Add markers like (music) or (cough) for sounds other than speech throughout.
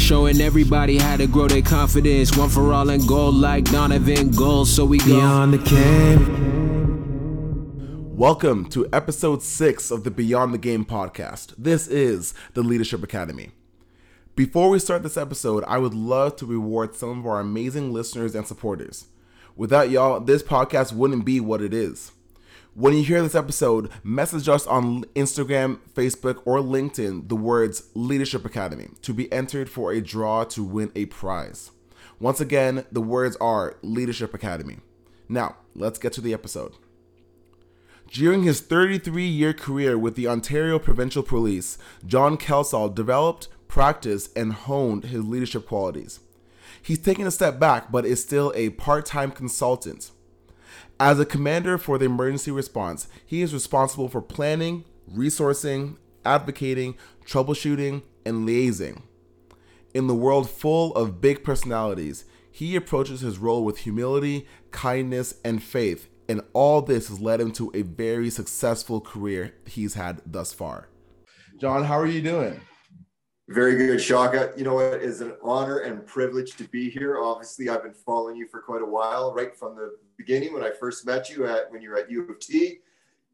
showing everybody how to grow their confidence. One for all and gold like Donovan Gold. So we go Beyond the game. Welcome to episode six of the Beyond the Game podcast. This is the Leadership Academy. Before we start this episode, I would love to reward some of our amazing listeners and supporters. Without y'all, this podcast wouldn't be what it is. When you hear this episode, message us on Instagram, Facebook, or LinkedIn the words Leadership Academy to be entered for a draw to win a prize. Once again, the words are Leadership Academy. Now, let's get to the episode. During his 33 year career with the Ontario Provincial Police, John Kelsall developed, practiced, and honed his leadership qualities. He's taken a step back, but is still a part time consultant. As a commander for the emergency response, he is responsible for planning, resourcing, advocating, troubleshooting, and liaising. In the world full of big personalities, he approaches his role with humility, kindness, and faith, and all this has led him to a very successful career he's had thus far. John, how are you doing? Very good, Shaka. You know, it is an honor and privilege to be here. Obviously, I've been following you for quite a while, right from the beginning when I first met you at when you were at U of T.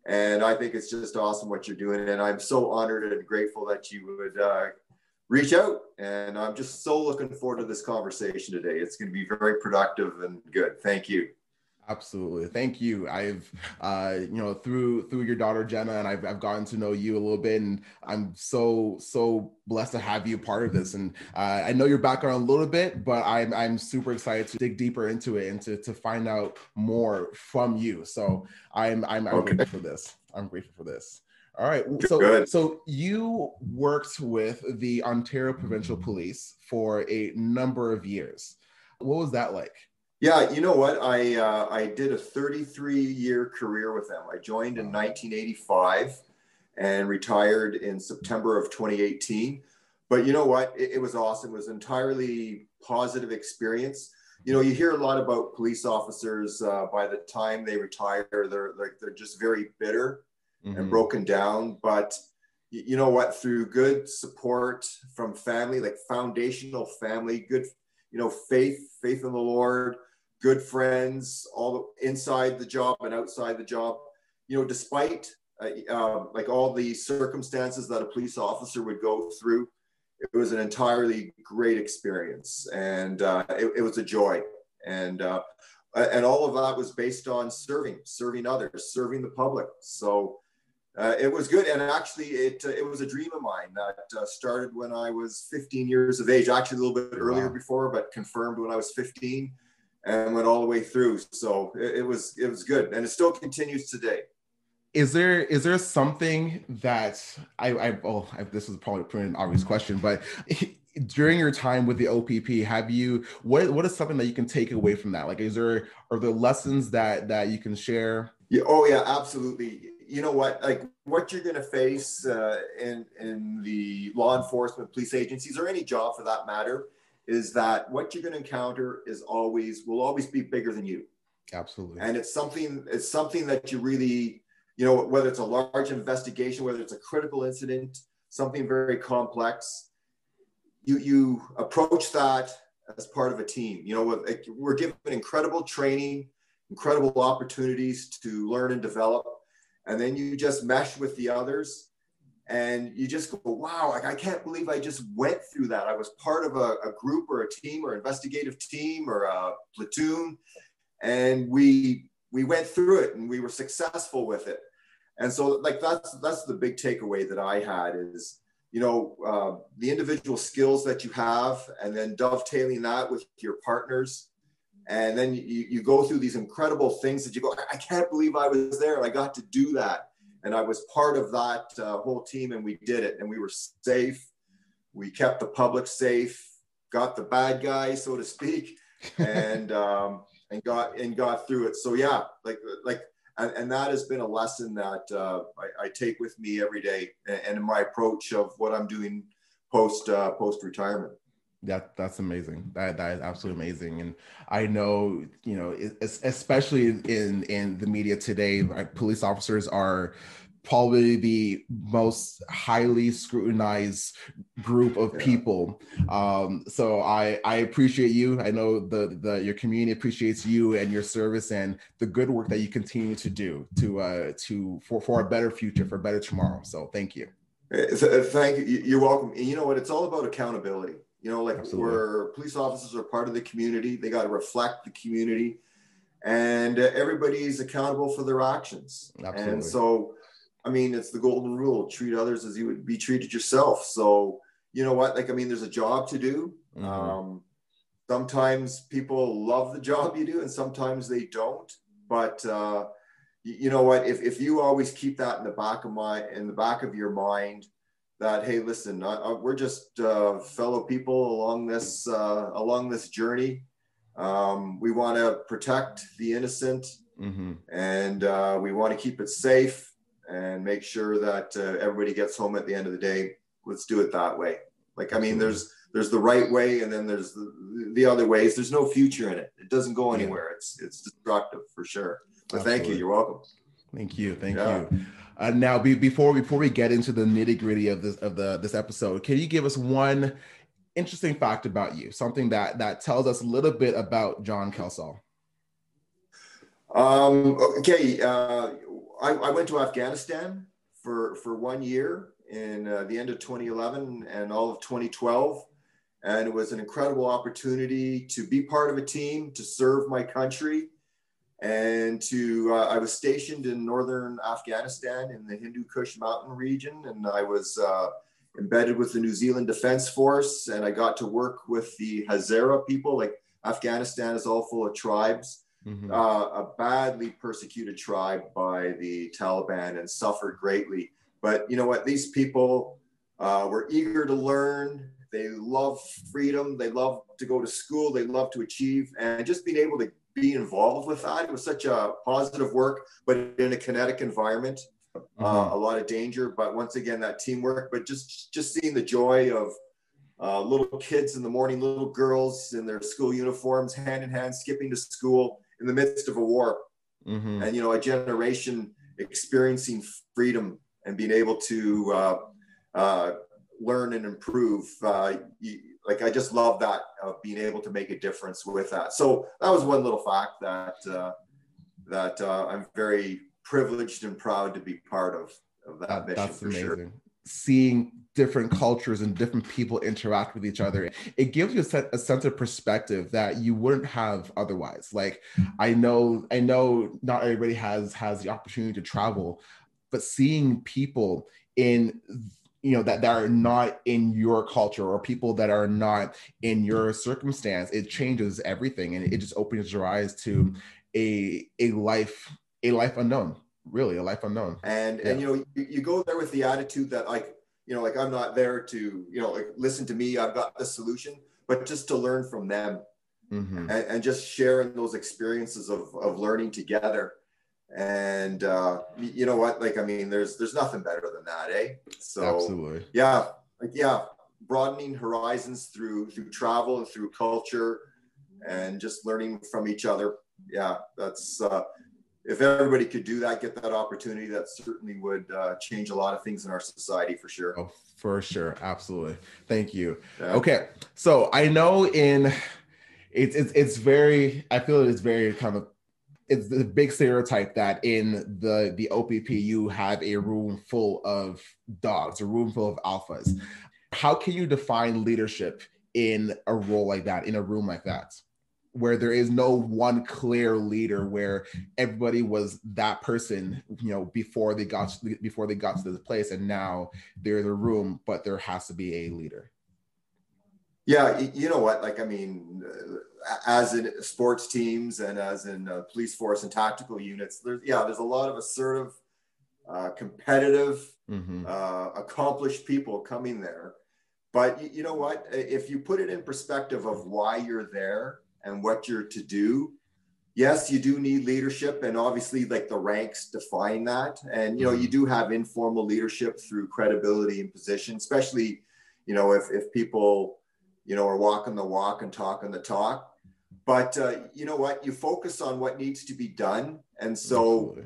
And I think it's just awesome what you're doing. And I'm so honored and grateful that you would uh, reach out. And I'm just so looking forward to this conversation today. It's going to be very productive and good. Thank you. Absolutely. Thank you. I've, uh, you know, through through your daughter Jenna, and I've, I've gotten to know you a little bit, and I'm so so blessed to have you part of this. And uh, I know your background a little bit, but I'm I'm super excited to dig deeper into it and to to find out more from you. So I'm I'm, I'm okay. grateful for this. I'm grateful for this. All right. So so you worked with the Ontario Provincial Police for a number of years. What was that like? Yeah, you know what? I uh, I did a 33 year career with them. I joined in 1985 and retired in September of 2018. But you know what? It, it was awesome. It was entirely positive experience. You know, you hear a lot about police officers. Uh, by the time they retire, they're like they're just very bitter mm-hmm. and broken down. But you know what? Through good support from family, like foundational family, good you know faith, faith in the Lord good friends, all the, inside the job and outside the job. You know, despite uh, um, like all the circumstances that a police officer would go through, it was an entirely great experience, and uh, it, it, was a joy. And uh, and all of that was based on serving, serving others, serving the public. So. Uh, it was good, and actually, it uh, it was a dream of mine that uh, started when I was 15 years of age. Actually, a little bit earlier wow. before, but confirmed when I was 15 and went all the way through. So it, it was it was good, and it still continues today. Is there is there something that I I oh I, this is probably a pretty obvious question, but (laughs) during your time with the OPP, have you what what is something that you can take away from that? Like, is there are there lessons that that you can share? Yeah. Oh yeah, absolutely. You know what? Like what you're going to face uh, in in the law enforcement, police agencies, or any job for that matter, is that what you're going to encounter is always will always be bigger than you. Absolutely. And it's something it's something that you really you know whether it's a large investigation whether it's a critical incident something very complex you you approach that as part of a team. You know we're given incredible training incredible opportunities to learn and develop and then you just mesh with the others and you just go, wow, like I can't believe I just went through that. I was part of a, a group or a team or investigative team or a platoon, and we we went through it and we were successful with it. And so, like that's that's the big takeaway that I had is you know uh, the individual skills that you have, and then dovetailing that with your partners. And then you, you go through these incredible things that you go, I can't believe I was there. and I got to do that and I was part of that uh, whole team, and we did it, and we were safe. We kept the public safe, got the bad guy, so to speak, (laughs) and um, and got and got through it. So yeah, like like, and, and that has been a lesson that uh, I, I, take with me every day, and, and in my approach of what I'm doing post uh, post retirement that that's amazing that that is absolutely amazing and i know you know especially in in the media today police officers are probably the most highly scrutinized group of people. Um, so I I appreciate you. I know the the your community appreciates you and your service and the good work that you continue to do to uh to for for a better future for a better tomorrow. So thank you. Thank you. You're welcome. And you know what? It's all about accountability. You know, like Absolutely. where police officers are part of the community, they got to reflect the community, and uh, everybody's accountable for their actions. Absolutely. And so, I mean, it's the golden rule: treat others as you would be treated yourself. So, you know what? Like, I mean, there's a job to do. Mm-hmm. Um, sometimes people love the job you do, and sometimes they don't. But uh, you, you know what? If if you always keep that in the back of my in the back of your mind that hey listen we're just uh, fellow people along this uh, along this journey. Um, we want to protect the innocent mm-hmm. and uh, we want to keep it safe and make sure that uh, everybody gets home at the end of the day. Let's do it that way. Like i mean there's there's the right way and then there's the, the other ways. There's no future in it. It doesn't go anywhere. It's it's destructive for sure. But thank you. You're welcome. Thank you. Thank yeah. you uh, now, be, before before we get into the nitty gritty of this of the this episode, can you give us one interesting fact about you? Something that that tells us a little bit about John Kelsall. Um, okay, uh, I, I, went to Afghanistan for for one year in uh, the end of 2011 and all of 2012, and it was an incredible opportunity to be part of a team to serve my country and to uh, I was stationed in northern Afghanistan in the Hindu Kush mountain region, and I was uh, embedded with the New Zealand Defense Force, and I got to work with the Hazara people. Like Afghanistan is all full of tribes, mm-hmm. uh, a badly persecuted tribe by the Taliban, and suffered greatly. But you know what? These people uh, were eager to learn. They love freedom. They love to go to school. They love to achieve, and just being able to be involved with that. It was such a positive work, but in a kinetic environment, uh, mm-hmm. uh, a lot of danger. But once again, that teamwork. But just just seeing the joy of uh, little kids in the morning, little girls in their school uniforms, hand in hand, skipping to school in the midst of a war, mm-hmm. and you know, a generation experiencing freedom and being able to uh, uh learn and improve. Uh, you, like I just love that of being able to make a difference with that. So that was one little fact that uh, that uh, I'm very privileged and proud to be part of of that, that mission. That's amazing. Sure. Seeing different cultures and different people interact with each other, it gives you a, set, a sense of perspective that you wouldn't have otherwise. Like I know, I know, not everybody has has the opportunity to travel, but seeing people in you know that, that are not in your culture or people that are not in your circumstance it changes everything and it just opens your eyes to a a life a life unknown really a life unknown and yeah. and you know you, you go there with the attitude that like you know like i'm not there to you know like listen to me i've got the solution but just to learn from them mm-hmm. and, and, just sharing those experiences of, of learning together and uh, you know what? Like i mean there's there's nothing better than that eh? So absolutely. yeah like yeah broadening horizons through through travel and through culture and just learning from each other. Yeah that's uh, if everybody could do that get that opportunity that certainly would uh, change a lot of things in our society for sure. Oh for sure. Absolutely. Thank you. Yeah. okay. So i know in it's, it's it's very i feel it's very kind of it's the big stereotype that in the the OPP you have a room full of dogs, a room full of alphas. How can you define leadership in a role like that, in a room like that, where there is no one clear leader, where everybody was that person, you know, before they got before they got to this place, and now there's a room, but there has to be a leader. Yeah, you know what? Like, I mean, uh, as in sports teams and as in uh, police force and tactical units, there's yeah, there's a lot of assertive, uh, competitive, mm-hmm. uh, accomplished people coming there. But you, you know what? If you put it in perspective of why you're there and what you're to do, yes, you do need leadership, and obviously, like the ranks define that. And you know, you mm-hmm. do have informal leadership through credibility and position, especially you know if if people you know are walking the walk and talking the talk but uh, you know what? You focus on what needs to be done, and so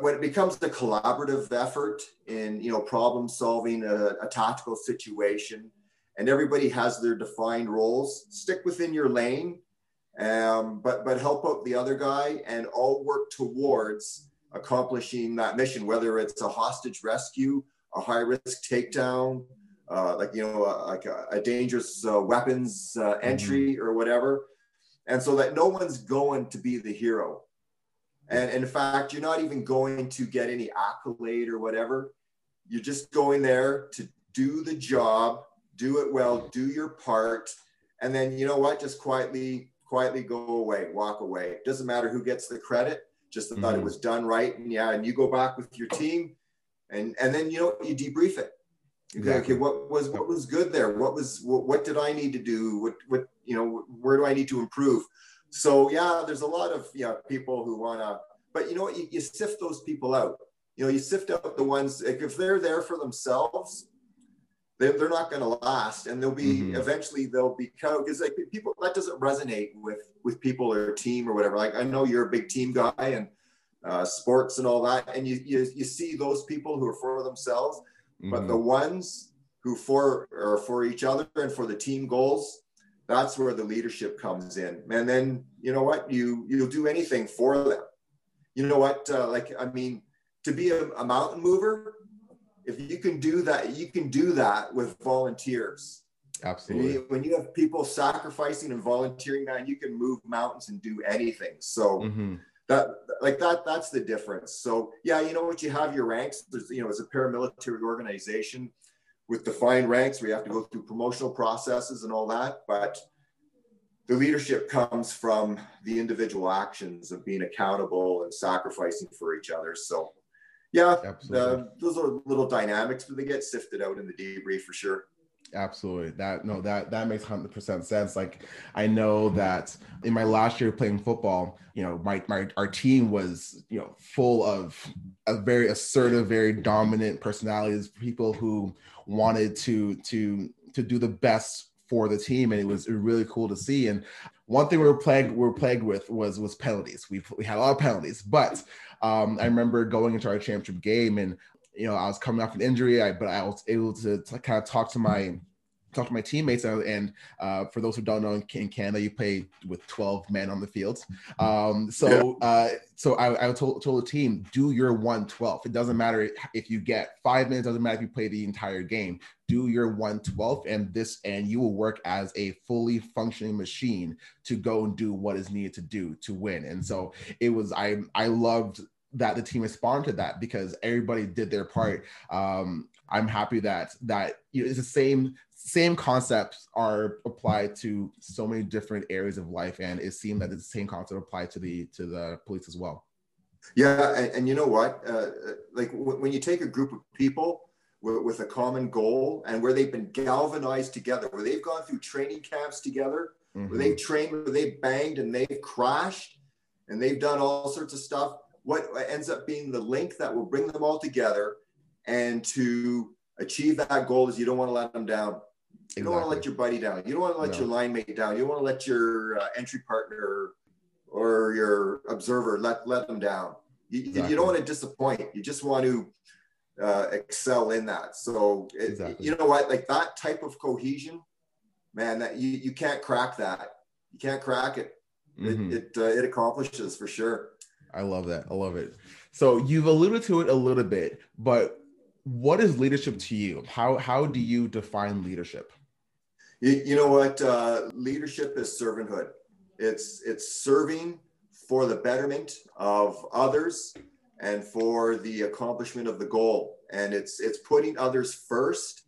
when it becomes a collaborative effort in you know problem solving a, a, tactical situation and everybody has their defined roles stick within your lane um, but but help out the other guy and all work towards accomplishing that mission whether it's a hostage rescue a high risk takedown uh, like you know a, like a, a dangerous uh, weapons uh, entry mm-hmm. or whatever and so that no one's going to be the hero and, in fact, you're not even going to get any accolade or whatever. You're just going there to do the job, do it well, do your part, and then you know what? Just quietly, quietly go away, walk away. Doesn't matter who gets the credit. Just mm-hmm. thought it mm-hmm. was done right, and yeah, and you go back with your team, and and then you know you debrief it. You exactly. okay, what was what was good there? What was what, what did I need to do? What what you know? Where do I need to improve? So yeah, there's a lot of yeah people who want to, but you know what? You, you, sift those people out. You know, you sift out the ones like if they're there for themselves, they're, they're not going to last, and they'll be mm-hmm. eventually they'll be because like people that doesn't resonate with with people or team or whatever. Like I know you're a big team guy and uh, sports and all that, and you, you you see those people who are for themselves, mm-hmm. but the ones who for or for each other and for the team goals that's where the leadership comes in. And then you know what? You you'll do anything for them. You know what? Uh, like i mean to be a, a, mountain mover if you can do that you can do that with volunteers. Absolutely. When you, have people sacrificing and volunteering man you can move mountains and do anything. So mm-hmm. That like that that's the difference so yeah you know what you have your ranks there's you know as a paramilitary organization with defined ranks where you have to go through promotional processes and all that. But the leadership comes from the individual actions of being accountable and sacrificing for each other. So, yeah, uh, those are little dynamics, but they get sifted out in the debrief for sure. Absolutely. That no, that that makes hundred percent sense. Like I know that in my last year playing football, you know, my my our team was you know full of a very assertive, very dominant personalities, people who wanted to to to do the best for the team, and it was really cool to see. And one thing we were plagued we were plagued with was was penalties. We we had a lot of penalties, but um, I remember going into our championship game and you know, I was coming off an injury, I, but I was able to, to kind of talk to my talk to my teammates and uh, for those who don't know in canada you play with 12 men on the field. Um, so yeah. uh, so i, I told, told the team do your 112 it doesn't matter if you get five minutes doesn't matter if you play the entire game. Do your 112 and this and you will work as a fully functioning machine to go and do what is needed to do to win. And so it was i i loved that the team responded to that because everybody did their part. Um, I'm happy that that you know, it's the same same concepts are applied to so many different areas of life, and it seemed that the same concept applied to the to the police as well. Yeah, and, and you know what? Uh, like w- when you take a group of people w- with a common goal and where they've been galvanized together, where they've gone through training camps together, mm-hmm. where they've trained, where they've banged and they've crashed, and they've done all sorts of stuff what ends up being the link that will bring them all together and to achieve that goal is you don't want to let them down. You don't want to let your buddy down. You don't want to let no. your line mate down. You don't want to let your uh, entry partner or your observer let let them down. You, exactly. you don't want to disappoint. You just want to uh, excel in that. So it, exactly. you know what, like that type of cohesion, man, that you you can't crack that. You can't crack it. Mm-hmm. It it, uh, it accomplishes for sure. I love that. I love it. So you've alluded to it a little bit, but what is leadership to you? How how do you define leadership? You, you know what? Uh, leadership is servanthood. It's it's serving for the betterment of others and for the accomplishment of the goal. And it's it's putting others first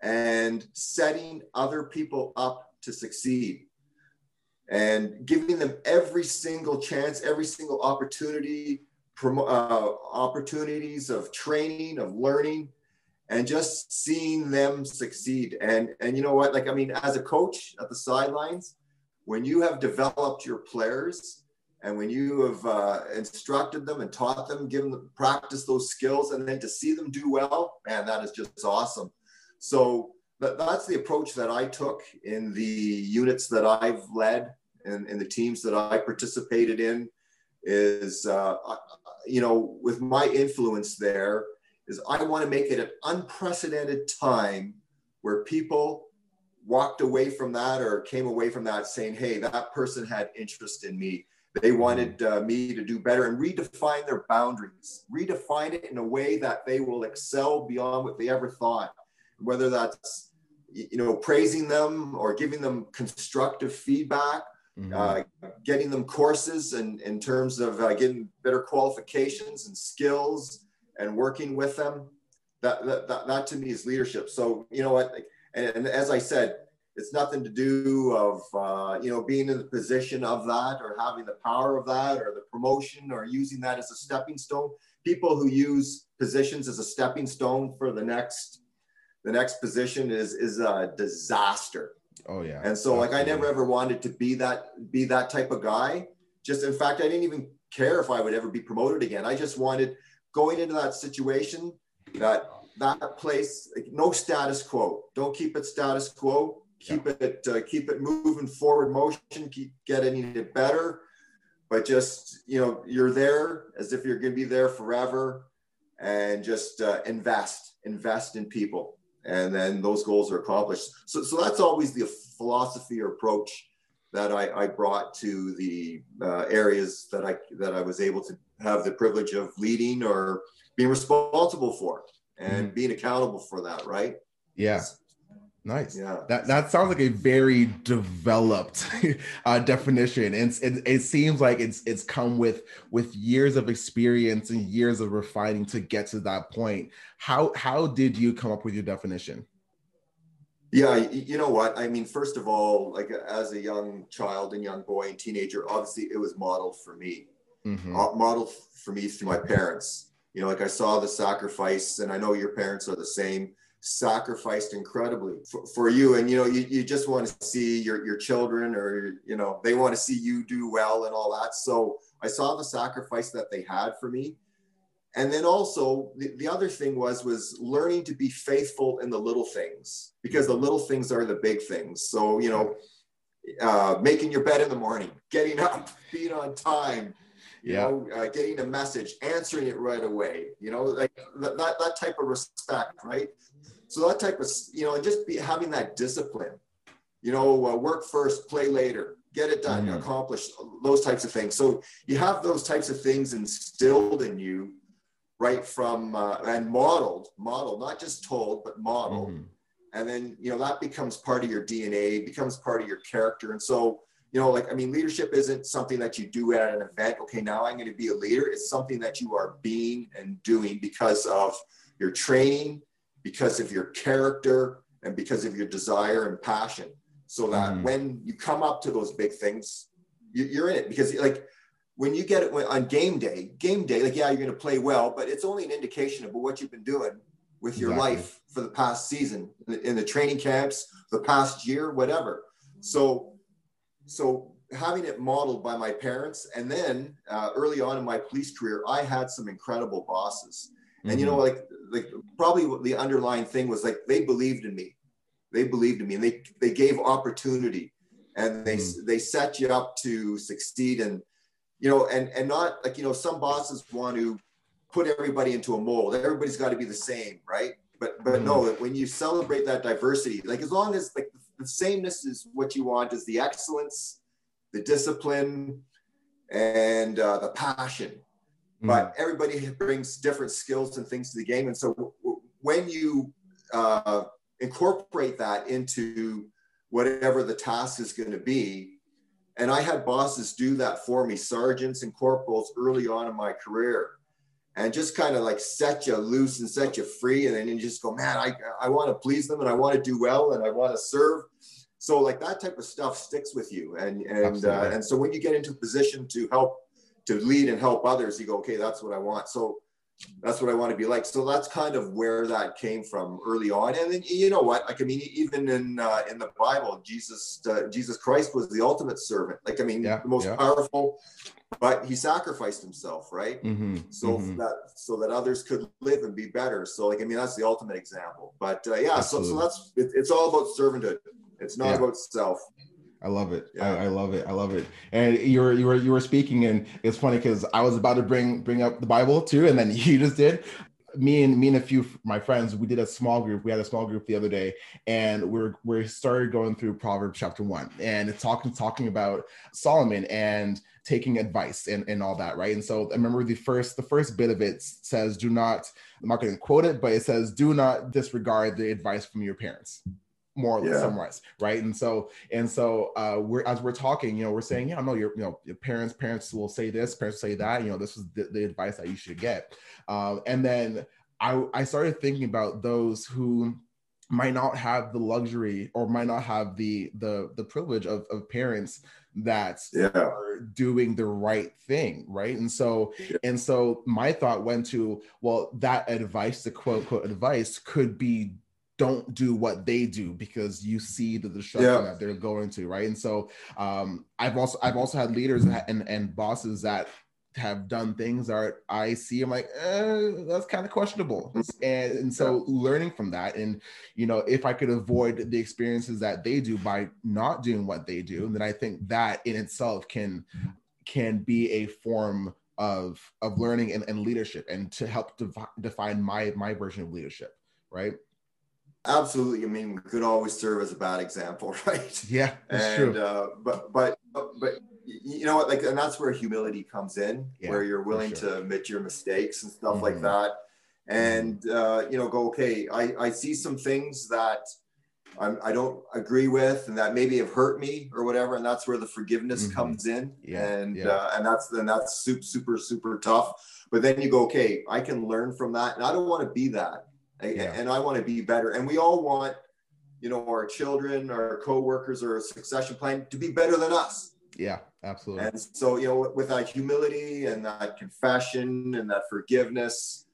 and setting other people up to succeed and giving them every single chance, every single opportunity, uh, opportunities of training, of learning, and just seeing them succeed. And and you know what? Like I mean, as a coach at the sidelines, when you have developed your players and when you have uh, instructed them and taught them, given them practice those skills, and then to see them do well, man, that is just awesome. So that, that's the approach that I took in the units that I've led and, and the teams that I participated in is uh, you know with my influence there is I want to make it an unprecedented time where people walked away from that or came away from that saying, hey, that person had interest in me. They wanted uh, me to do better and redefine their boundaries, redefine it in a way that they will excel beyond what they ever thought. Whether that's you know praising them or giving them constructive feedback, mm-hmm. uh, getting them courses and in terms of uh, getting better qualifications and skills and working with them. That, that, that, that to me is leadership. So you know what, and, and as I said, it's nothing to do of uh, you know being in the position of that or having the power of that or the promotion or using that as a stepping stone people who use positions as a stepping stone for the next the next position is is a disaster. Oh yeah. And so like i never ever wanted to be that be that type of guy. Just in fact i didn't even care if i would ever be promoted again. I just wanted going into that situation that that place like, no status quo. Don't keep it status quo. Keep yeah. it uh, keep it moving forward motion. Keep getting it better. But just you know you're there as if you're going to be there forever. And just uh, invest invest in people and then those goals are accomplished. So, so that's always the philosophy or approach that I, I brought to the uh, areas that I that I was able to have the privilege of leading or being responsible for and mm-hmm. being accountable for that right? Yeah Nice. Yeah. That that sounds like a very developed (laughs) uh, definition, and it, it seems like it's it's come with with years of experience and years of refining to get to that point. How how did you come up with your definition? Yeah, you know what? I mean, first of all, like as a young child and young boy and teenager, obviously it was modeled for me, mm-hmm. modeled for me through my parents. You know, like I saw the sacrifice, and I know your parents are the same sacrificed incredibly for, for, you. And you know you, you just want to see your, your children or you know they want to see you do well and all that. So i saw the sacrifice that they had for me. And then also the, the other thing was was learning to be faithful in the little things because the little things are the big things. So you know uh, making your bed in the morning getting up (laughs) being on time you yeah. know uh, getting a message answering it right away you know like that, that type of respect right so that type of, you know, and just be having that discipline, you know, uh, work first, play later, get it done, mm-hmm. accomplish those types of things. So you have those types of things instilled in you right from, uh, and modeled, modeled, not just told, but modeled. Mm-hmm. And then, you know, that becomes part of your DNA, becomes part of your character. And so, you know, like, I mean, leadership isn't something that you do at an event. Okay, now I'm going to be a leader. It's something that you are being and doing because of your training, because of your character and because of your desire and passion. So that mm. when you come up to those big things, you, are in it because like when you get it on game day, game day, like, yeah, you're going to play well, but it's only an indication of what you've been doing with your exactly. life for the past season in the training camps, the past year, whatever. So, so having it modeled by my parents, and then uh, early on in my police career, I had some incredible bosses. And mm-hmm. you know, mm-hmm. like like probably the underlying thing was like they believed in me. They believed in me and they they gave opportunity and they mm-hmm. they set you up to succeed and you know and and not like you know some bosses want to put everybody into a mold. Everybody's got to be the same, right? But but mm-hmm. no, when you celebrate that diversity, like as long as like the sameness is what you want is the excellence, the discipline, and uh, the passion mm. but everybody brings different skills and things to the game. And so w- w- when you uh, incorporate that into whatever the task is going to be, and I had bosses do that for me, sergeants and corporals early on in my career, and just kind of like set you loose and set you free. And then you just go, man, I, I want to please them and I want to do well and I want to serve. So like that type of stuff sticks with you. And, and, uh, and so when you get into a position to help to lead and help others, you go, okay, that's what I want. So that's what I want to be like. So that's kind of where that came from early on. And then you know what? Like I mean, even in uh, in the Bible, Jesus uh, Jesus Christ was the ultimate servant. Like I mean, yeah, the most yeah. powerful, but he sacrificed himself, right? Mm-hmm, so mm-hmm. that so that others could live and be better. So like I mean, that's the ultimate example. But uh, yeah, so so that's it, it's all about servanthood. It's not yeah. about self. I love it. Yeah. I, I, love it. I love it. And you were you were you were speaking, and it's funny because I was about to bring bring up the Bible too, and then (laughs) you just did. Me and me and a few my friends, we did a small group. We had a small group the other day, and we're we started going through Proverbs chapter one, and it's talking talking about Solomon and taking advice and, and all that, right? And so I remember the first the first bit of it says, "Do not." I'm not going to quote it, but it says, "Do not disregard the advice from your parents." More or less yeah. summarize right and so and so uh we're as we're talking you know we're saying yeah no your you know your parents parents will say this parents say that you know this is the, the advice that you should get um and then i i started thinking about those who might not have the luxury or might not have the the the privilege of, of parents that yeah. are doing the right thing right and so yeah. and so my thought went to well that advice the quote unquote advice could be don't do what they do because you see the destruction yeah. that they're going to right and so um, i've also i've also had leaders and and bosses that have done things that i see i'm like eh, that's kind of questionable and, and so yeah. learning from that and you know if i could avoid the experiences that they do by not doing what they do then i think that in itself can can be a form of of learning and, and leadership and to help defi- define my my version of leadership right Absolutely. I mean, we could always serve as a bad example, (laughs) right? Yeah, that's and, true. Uh, but but but you know what? Like, and that's where humility comes in, yeah, where you're willing sure. to admit your mistakes and stuff mm-hmm. like that, and uh, you know, go, okay, I I see some things that I'm, I do not agree with, and that maybe have hurt me or whatever, and that's where the forgiveness mm-hmm. comes in, yeah, and yeah. Uh, and that's then that's super super super tough. But then you go, okay, I can learn from that, and I don't want to be that yeah. and I want to be better. And we all want, you know, our children, our coworkers, or a succession plan to be better than us. Yeah, absolutely. And so, you know, with that humility and that confession and that forgiveness,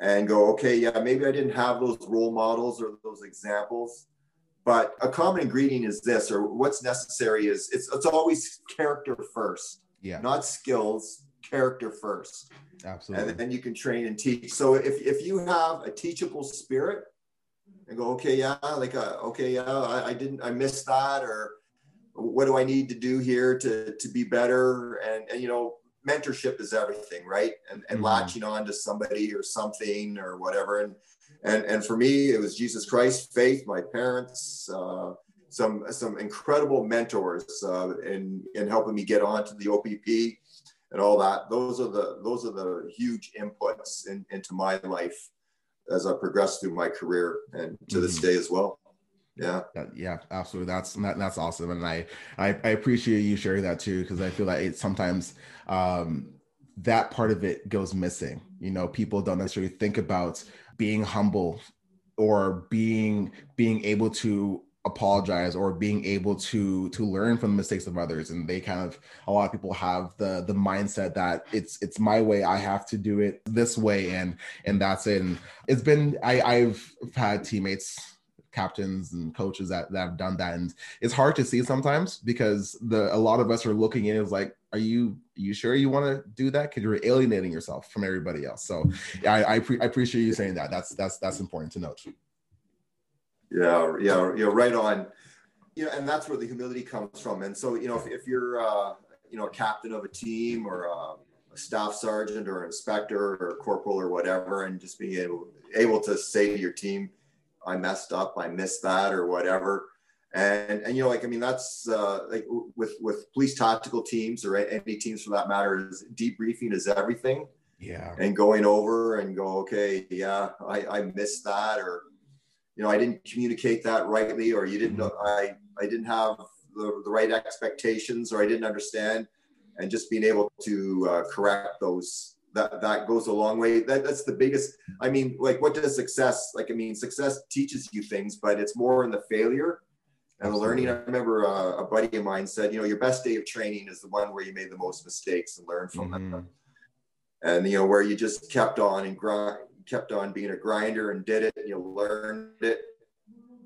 and go, okay, yeah, maybe I didn't have those role models or those examples, but a common ingredient is this, or what's necessary is it's it's always character first, yeah, not skills, character first. Absolutely. And then you can train and teach. So if, if you have a teachable spirit and go, okay, yeah, like, uh, okay, yeah, I, I didn't, I missed that, or what do I need to do here to, to be better? And, and, you know, mentorship is everything, right? And, and mm-hmm. latching on to somebody or something or whatever. And, and, and for me, it was Jesus Christ, faith, my parents, uh, some, some incredible mentors uh, in, in helping me get onto the OPP and all that. Those are the those are the huge inputs in, into my life as I progress through my career and to this mm-hmm. day as well. Yeah. Yeah, absolutely. That's that, that's awesome. And I, I, I appreciate you sharing that too, because I feel like it sometimes um that part of it goes missing. You know, people don't necessarily think about being humble or being being able to apologize or being able to to learn from the mistakes of others. And they kind of a lot of people have the the mindset that it's it's my way i have to do it this way and and that's it. And it's been i i've had teammates captains and coaches that, that have done that. And it's hard to see sometimes because the a lot of us are looking in is like are you are you sure you want to do that? Because you're alienating yourself from everybody else. So i I, pre- I appreciate you saying that. That's that's that's important to note yeah, yeah, know, right on. You know, and that's where the humility comes from. And so, you know, if, if you're, uh, you know, a captain of a team or a, a staff sergeant or an inspector or corporal or whatever, and just being able, able to say to your team, I messed up, I missed that or whatever. And, and you know, like, I mean, that's uh, like with, with police tactical teams or any teams for that matter is debriefing is everything. Yeah. And going over and go, okay, yeah, I, I missed that or, you know, I didn't communicate that rightly, or you didn't know, I, I didn't have the, the right expectations, or I didn't understand. And just being able to uh, correct those, that, that goes a long way. That, that's the biggest, I mean, like what does success, like, I mean, success teaches you things, but it's more in the failure and the learning. I remember uh, a buddy of mine said, you know, your best day of training is the one where you made the most mistakes and learned from mm-hmm. them. And, you know, where you just kept on and grind, kept on being a grinder and did it. And You learned it,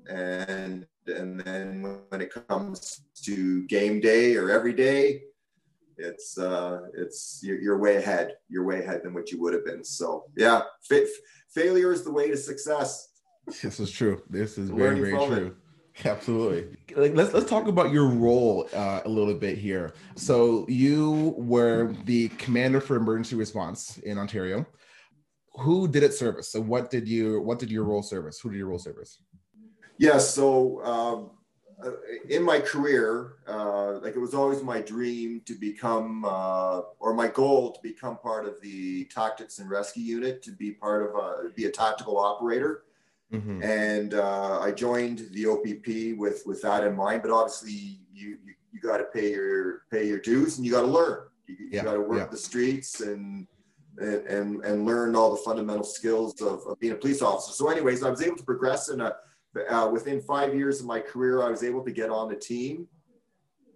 and and then when it comes to game day or every day, it's uh, it's you're, you're way ahead. You're way ahead than what you would have been. So yeah, fa- failure is the way to success. (laughs) This is true. This is very very true. It. (laughs) Absolutely. Like, let's let's talk about your role uh, a little bit here. So you were the commander for emergency response in Ontario. Who did it service? So what did you what did your role service? Who did your role service? Yes. Yeah, so um, uh, in my career, uh, like it was always my dream to become, uh, or my goal to become part of the tactics and rescue unit, to be part of, a, be a tactical operator. Mm-hmm. And uh, I joined the OPP with with that in mind. But obviously, you you, you got to pay your pay your dues, and you got to learn. You, yeah. got to work yeah. the streets and, and and and learn all the fundamental skills of, of being a police officer. So, anyways, I was able to progress in a uh, within five years of my career, I was able to get on the team.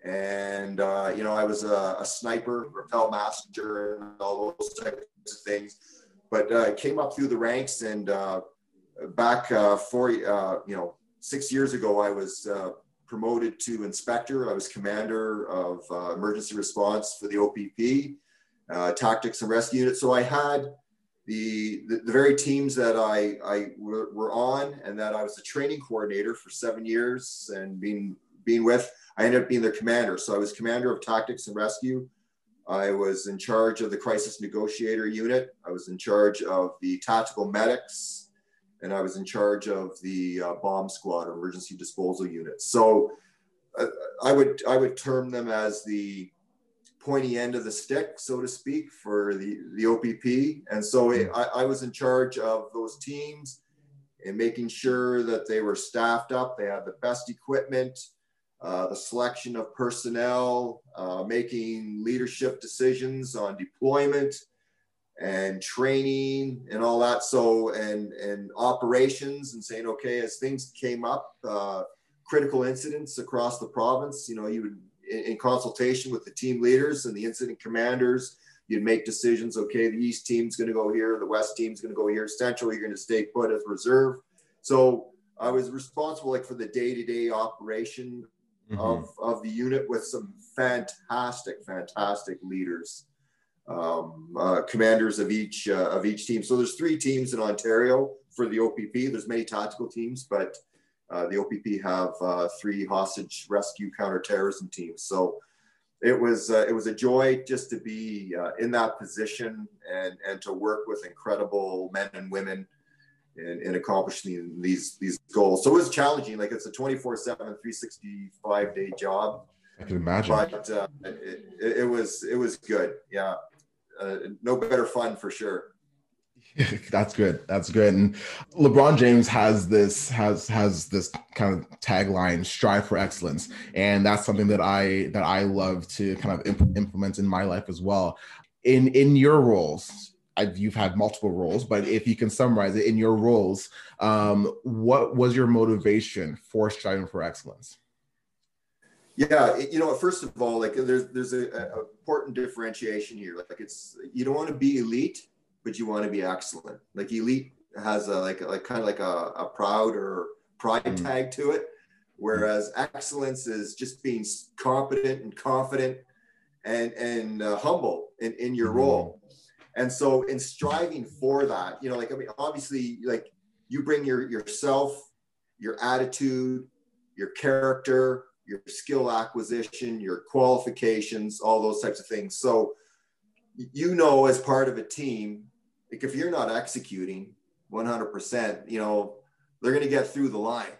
And, uh, you know, I was a, a, sniper, rappel master, and all those types of things. But uh, came up through the ranks. And uh, back uh, four, uh, you know, six years ago, I was promoted to inspector. I was commander of emergency response for the OPP, tactics and rescue unit. So I had the, the, the very teams that I, I were, were on and that I was the training coordinator for seven years and being, being with, I ended up being their commander. So I was commander of tactics and rescue. I was in charge of the crisis negotiator unit. I was in charge of the tactical medics, and I was in charge of the uh, bomb squad or emergency disposal unit. So uh, I would I would term them as the pointy end of the stick, so to speak, for the, the OPP. And so it, I, I, was in charge of those teams and making sure that they were staffed up, they had the best equipment, uh, the selection of personnel, uh, making leadership decisions on deployment and training and all that. So, and, and operations and saying, okay, as things came up, uh, critical incidents across the province, you know, you would in, in consultation with the team leaders and the incident commanders, you'd make decisions. Okay, the East team's going to go here, the West team's going to go here, Central, you're going to stay put as reserve. So I was responsible like for the day-to-day operation mm-hmm. of, of the unit with some fantastic, fantastic leaders, um, uh, commanders of each uh, of each team. So there's three teams in Ontario for the OPP. There's many tactical teams, but uh, the OPP have uh, three hostage rescue counterterrorism teams. So it was uh, it was a joy just to be uh, in that position and and to work with incredible men and women in, in accomplishing these these goals. So it was challenging. Like it's a 24 7 365 day job. I can imagine. But uh, it, it, it, was it was good. Yeah. Uh, no better fun for sure. (laughs) That's good. That's good. And LeBron James has this has has this kind of tagline strive for excellence and that's something that I that I love to kind of imp- implement in my life as well. In in your roles, I've, you've had multiple roles, but if you can summarize it in your roles, um, what was your motivation for striving for excellence? Yeah, you know, first of all, like there's there's a, a important differentiation here. Like it's you don't want to be elite, but you want to be excellent. Like elite has a like like kind of like a, a proud or pride mm. tag to it, whereas excellence is just being competent and confident and and uh, humble in, in your mm. role. And so in striving for that, you know, like I mean, obviously, like you bring your yourself, your attitude, your character, your skill acquisition, your qualifications, all those types of things. So you know, as part of a team, like if you're not executing 100%, you know, they're going to get through the line.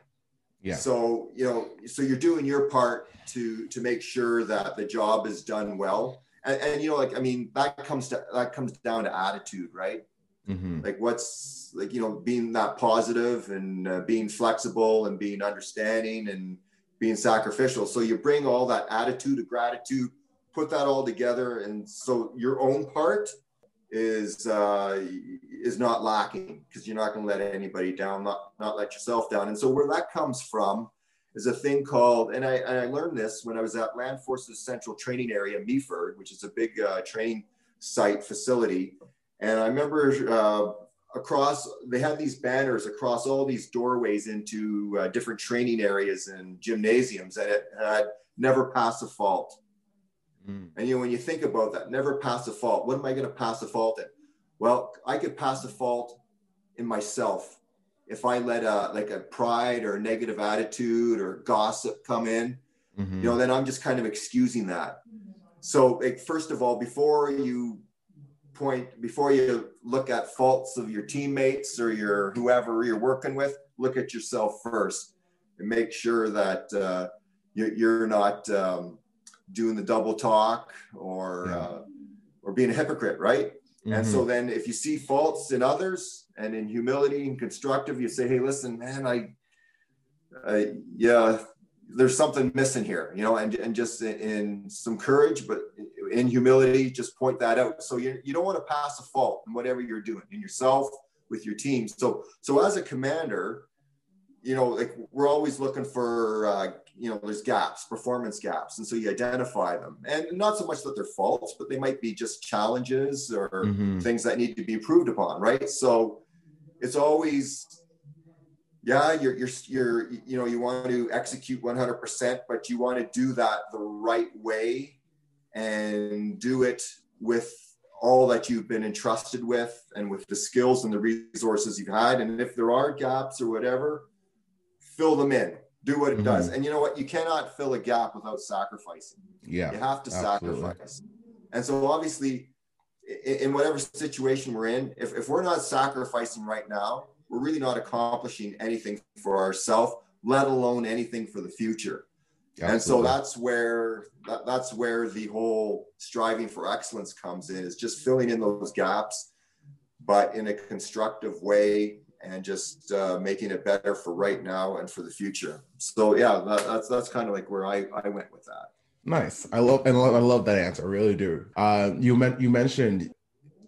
Yeah. So, you know, so you're doing your part to to make sure that the job is done well. And, and you know, like I mean, that comes to that comes down to attitude, right? Mm-hmm. Like what's like you know being that positive and uh, being flexible and being understanding and being sacrificial. So you bring all that attitude of gratitude, put that all together, and so your own part is uh, is not lacking because you're not going to let anybody down, not not let yourself down. And so where that comes from is a thing called, and I, and I learned this when I was at Land Forces Central Training Area, Meaford, which is a big uh, training site facility. And I remember uh, across, they had these banners across all these doorways into uh, different training areas and gymnasiums, and it had never passed a fault. Mm. And you know, when you think about that, never pass a fault. What am I going to pass a fault in? Well, I could pass a fault in myself if I let a like a pride or a negative attitude or gossip come in, mm-hmm. you know, then I'm just kind of excusing that. So, like, first of all, before you point, before you look at faults of your teammates or your whoever you're working with, look at yourself first and make sure that uh, you're not um, doing the double talk or yeah. uh, or being a hypocrite, right? Mm-hmm. And so mm-hmm. then if you see faults in others and in humility and constructive, you say, hey, listen, man, I, I yeah, there's something missing here, you know, and, and just in, in, some courage, but in humility, just point that out. So you, you don't want to pass a fault in whatever you're doing in yourself, with your team. So, so as a commander, you know, like we're always looking for, uh, you know, there's gaps, performance gaps. And so you identify them and not so much that they're faults, but they might be just challenges or mm-hmm. things that need to be improved upon. Right. So it's always, yeah, you're, you're, you're, you know, you want to execute 100%, but you want to do that the right way and do it with all that you've been entrusted with and with the skills and the resources you've had. And if there are gaps or whatever, fill them in do what it mm-hmm. does and you know what you cannot fill a gap without sacrificing yeah you have to absolutely. sacrifice and so obviously in whatever situation we're in if, if we're not sacrificing right now we're really not accomplishing anything for ourselves let alone anything for the future Absolutely. and so that's where that, that's where the whole striving for excellence comes in is just filling in those gaps but in a constructive way and just uh, making it better for right now and for the future. So yeah, that, that's that's kind of like where I, I went with that. Nice. I love and I love that answer. I really do. Uh, you meant you mentioned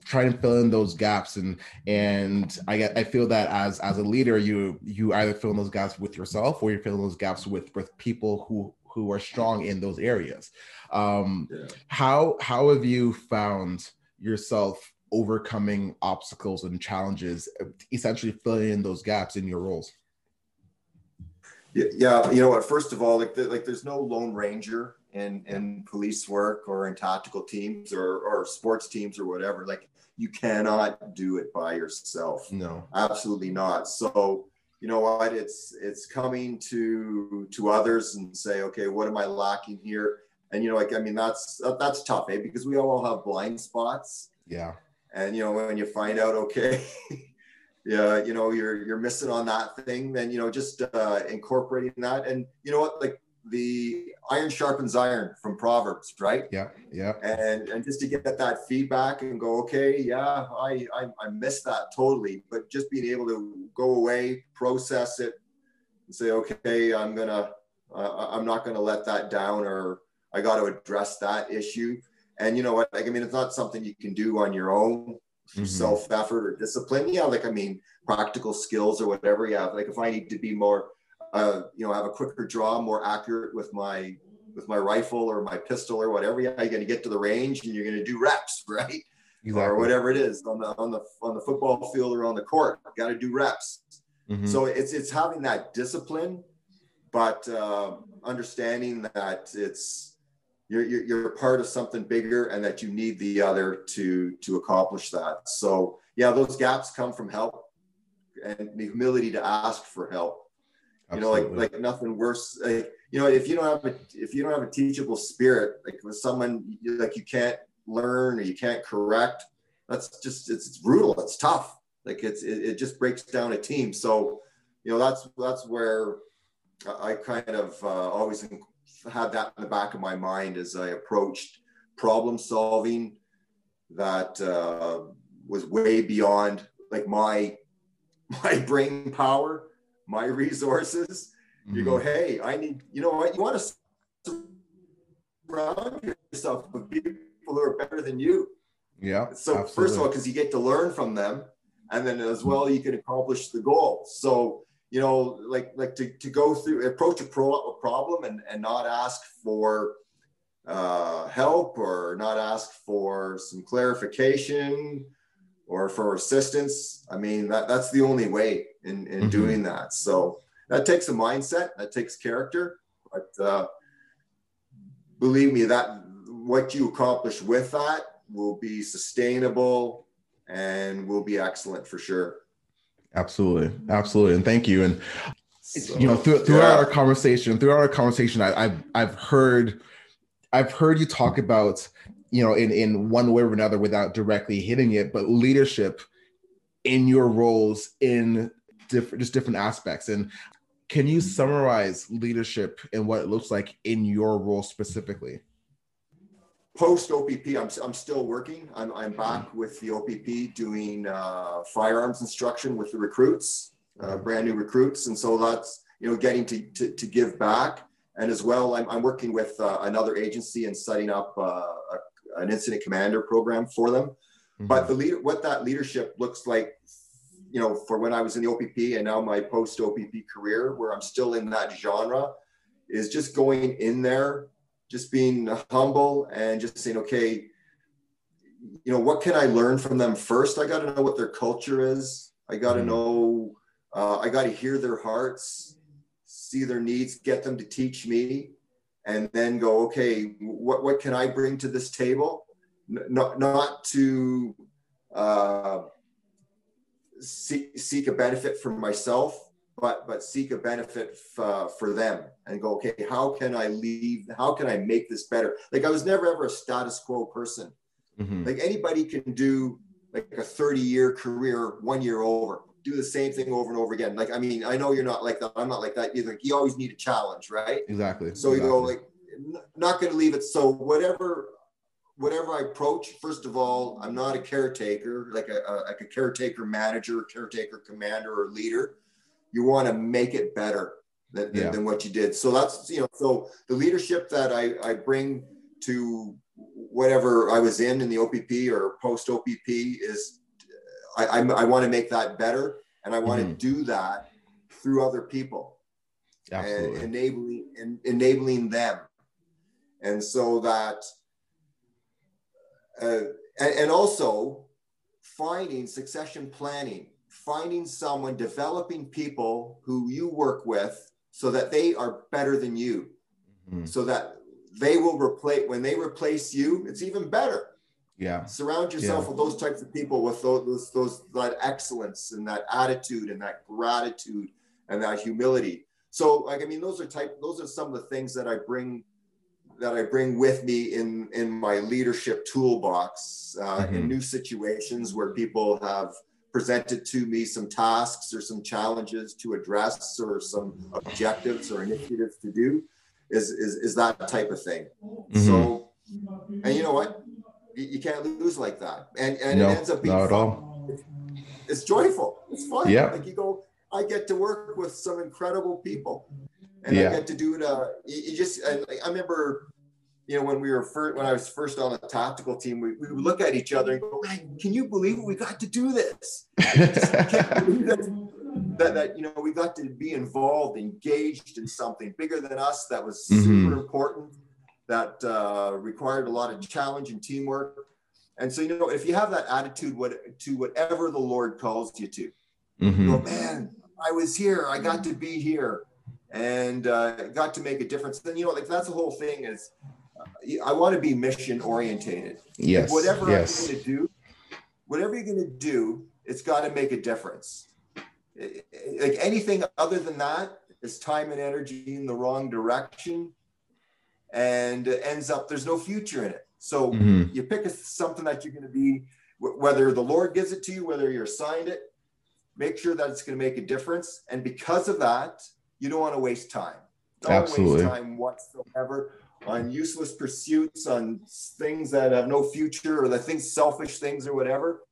trying to fill in those gaps and and I get I feel that as as a leader you you either fill in those gaps with yourself or you're filling those gaps with with people who who are strong in those areas. Um, yeah. How how have you found yourself overcoming obstacles and challenges, essentially filling in those gaps in your roles? Yeah, you know what? First of all, like, the, like there's no lone ranger in in police work or in tactical teams or or sports teams or whatever. Like you cannot do it by yourself. No, absolutely not. So you know what? It's it's coming to to others and say, okay, what am I lacking here? And you know, like I mean, that's that's tough, eh? Because we all have blind spots. Yeah and you know when you find out okay (laughs) yeah you know you're you're missing on that thing then you know just uh, incorporating that. And you know what? Like the iron sharpens iron from proverbs right? Yeah yeah. And and just to get that feedback and go okay yeah i i, I missed that totally. But just being able to go away process it and say okay i'm gonna uh, i'm not gonna let that down or i got to address that issue and you know what? Like, I mean, it's not something you can do on your own, mm-hmm. self effort or discipline. Yeah, like I mean, practical skills or whatever. Yeah, like if I need to be more, uh, you know, have a quicker draw, more accurate with my with my rifle or my pistol or whatever. Yeah, you're going to get to the range and you're going to do reps, (laughs) right? Exactly. Or whatever it is on the on the on the football field or on the court. Got to do reps. Mm-hmm. So it's it's having that discipline, but uh, understanding that it's you're, you're, you're part of something bigger and that you need the other to to accomplish that. So yeah those gaps come from help and the humility to ask for help. Absolutely. you know like like nothing worse like you know if you don't have a if you don't have a teachable spirit like with someone like you can't learn or you can't correct that's just it's, it's brutal it's tough. Like it's it, it, just breaks down a team. So you know that's that's where i kind of uh, always had that in the back of my mind as I approached problem solving that uh, was way beyond like my (laughs) my brain power, my resources. Mm-hmm. You go, mm-hmm. hey, I need, you know what? You want to surround yourself with people who are better than you. Yeah. So absolutely. first of all, because you get to learn from them, and then as well, you can accomplish the goal. So you know, like like to, to go through approach a, pro, a problem and, and not ask for uh, help or not ask for some clarification or for assistance. I mean, that, that's the only way in, in mm-hmm. doing that. So that takes a mindset, that takes character, but uh, believe me, that what you accomplish with that will be sustainable and will be excellent for sure. Absolutely, absolutely, and thank you. And so, you know, through, throughout yeah. our conversation, throughout our conversation, I, I've I've heard I've heard you talk about you know in in one way or another without directly hitting it, but leadership in your roles in different just different aspects. And can you summarize leadership and what it looks like in your role specifically? Post OPP, I'm, I'm still working. I'm, I'm back with the OPP doing uh, firearms instruction with the recruits, uh, brand new recruits. And so that's, you know, getting to, to, to give back. And as well, I'm, I'm working with uh, another agency and setting up uh, a, an incident commander program for them. Mm-hmm. But the leader, what that leadership looks like, you know, for when I was in the OPP and now my post OPP career, where I'm still in that genre, is just going in there just being humble and just saying, okay, you know, what can I learn from them first? I got to know what their culture is. I got to mm-hmm. know, uh, I got to hear their hearts, see their needs, get them to teach me, and then go, okay, what, what can I bring to this table? N- not, not to uh, seek, seek a benefit for myself, but but seek a benefit f- uh, for them and go okay how can i leave how can i make this better? Like i was never ever a status quo person. Mm-hmm. like anybody can do like a 30 year career one year over do the same thing over and over again. Like i mean i know you're not like that i'm not like that either. You always need a challenge right? Exactly. So exactly. you go like not going to leave it. So whatever whatever i approach first of all i'm not a caretaker like a, a like a caretaker manager caretaker commander or leader. You want to make it better than, yeah. than, what you did. So that's, you know, so the leadership that I, I bring to whatever I was in in the OPP or post OPP is I, I, I want to make that better. And I want mm-hmm. to do that through other people Absolutely. and enabling, and enabling them. And so that, uh, and, and also finding succession planning finding someone, developing people who you work with so that they are better than you, mm-hmm. so that they will replace, when they replace you, it's even better. Yeah. Surround yourself yeah. with those types of people with those, those, those, that excellence and that attitude and that gratitude and that humility. So, like, I mean, those are type, those are some of the things that I bring that I bring with me in in my leadership toolbox uh, mm-hmm. in new situations where people have presented to me some tasks or some challenges to address or some objectives or initiatives to do is is, is that type of thing. Mm-hmm. so and you know what? You, you, can't lose like that. And and no, it ends up being not at all. It's, joyful. It's fun. Yeah. Like you go i get to work with some incredible people. And yeah. i get to do it uh you, you just I, I remember you know, when we were first, when I was first on the tactical team, we, we would look at each other and go, Man, can you believe it? We got to do this. (laughs) that, that, that, you know, we got to be involved, engaged in something bigger than us that was mm-hmm. super important, that uh, required a lot of challenge and teamwork. And so, you know, if you have that attitude what, to whatever the Lord calls you to, mm-hmm. you go, man, I was here, I got to be here and uh, got to make a difference. Then, you know, like that's the whole thing is I want to be mission orientated. Yes. Whatever yes. I'm going to do, whatever you're going to do, it's got to make a difference. Like anything other than that is time and energy in the wrong direction, and ends up there's no future in it. So mm-hmm. you pick a, something that you're going to be, whether the Lord gives it to you, whether you're assigned it, make sure that it's going to make a difference. And because of that, you don't want to waste time. Don't Absolutely. waste time whatsoever on useless pursuits, on things that have no future or the things, selfish things or whatever.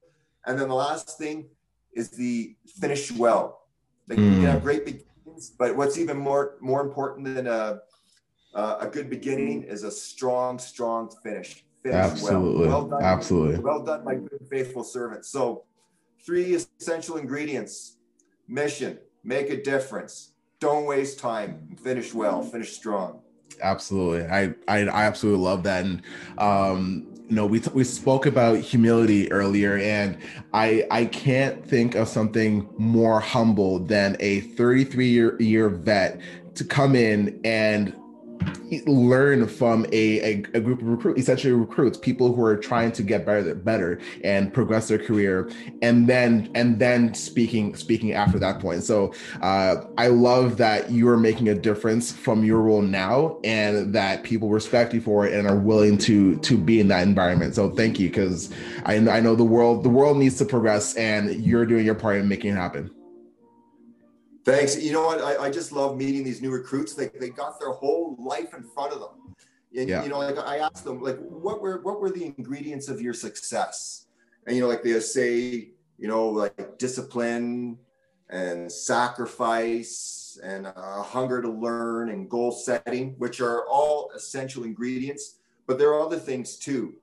And then the last thing is the finish well. Like mm. you can have hmm. great beginnings, but what's even more more important than a a good beginning is a strong, strong finish. finish Absolutely. Well. well done, Absolutely. Well done, my good faithful servant. So, three essential ingredients: mission, make a difference, don't waste time, finish well, finish strong absolutely. I, I, I absolutely love that. And um, you know, we t- we spoke about humility earlier, and I I can't think of something more humble than a 33 year year vet to come in and learn from a, a, a, group of recruit, essentially recruits, people who are trying to get better, better and progress their career, and then and then speaking speaking after that point. So uh, I love that you are making a difference from your role now, and that people respect you for it and are willing to to be in that environment. So thank you, because I, I know the world the world needs to progress, and you're doing your part in making it happen. Thanks. You know what? I, I just love meeting these new recruits. They, they got their whole life in front of them. And yeah. you know, like I asked them, like, what were what were the ingredients of your success? And you know, like they say, you know, like discipline and sacrifice and uh, hunger to learn and goal setting, which are all essential ingredients. But there are other things too.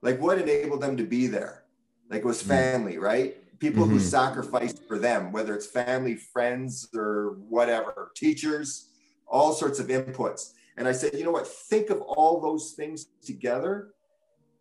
Like what enabled them to be there? Like it was mm. family, right? People mm-hmm. who sacrificed for them, whether it's family, friends, or whatever, teachers, all sorts of inputs. And I said, you know what? Think of all those things together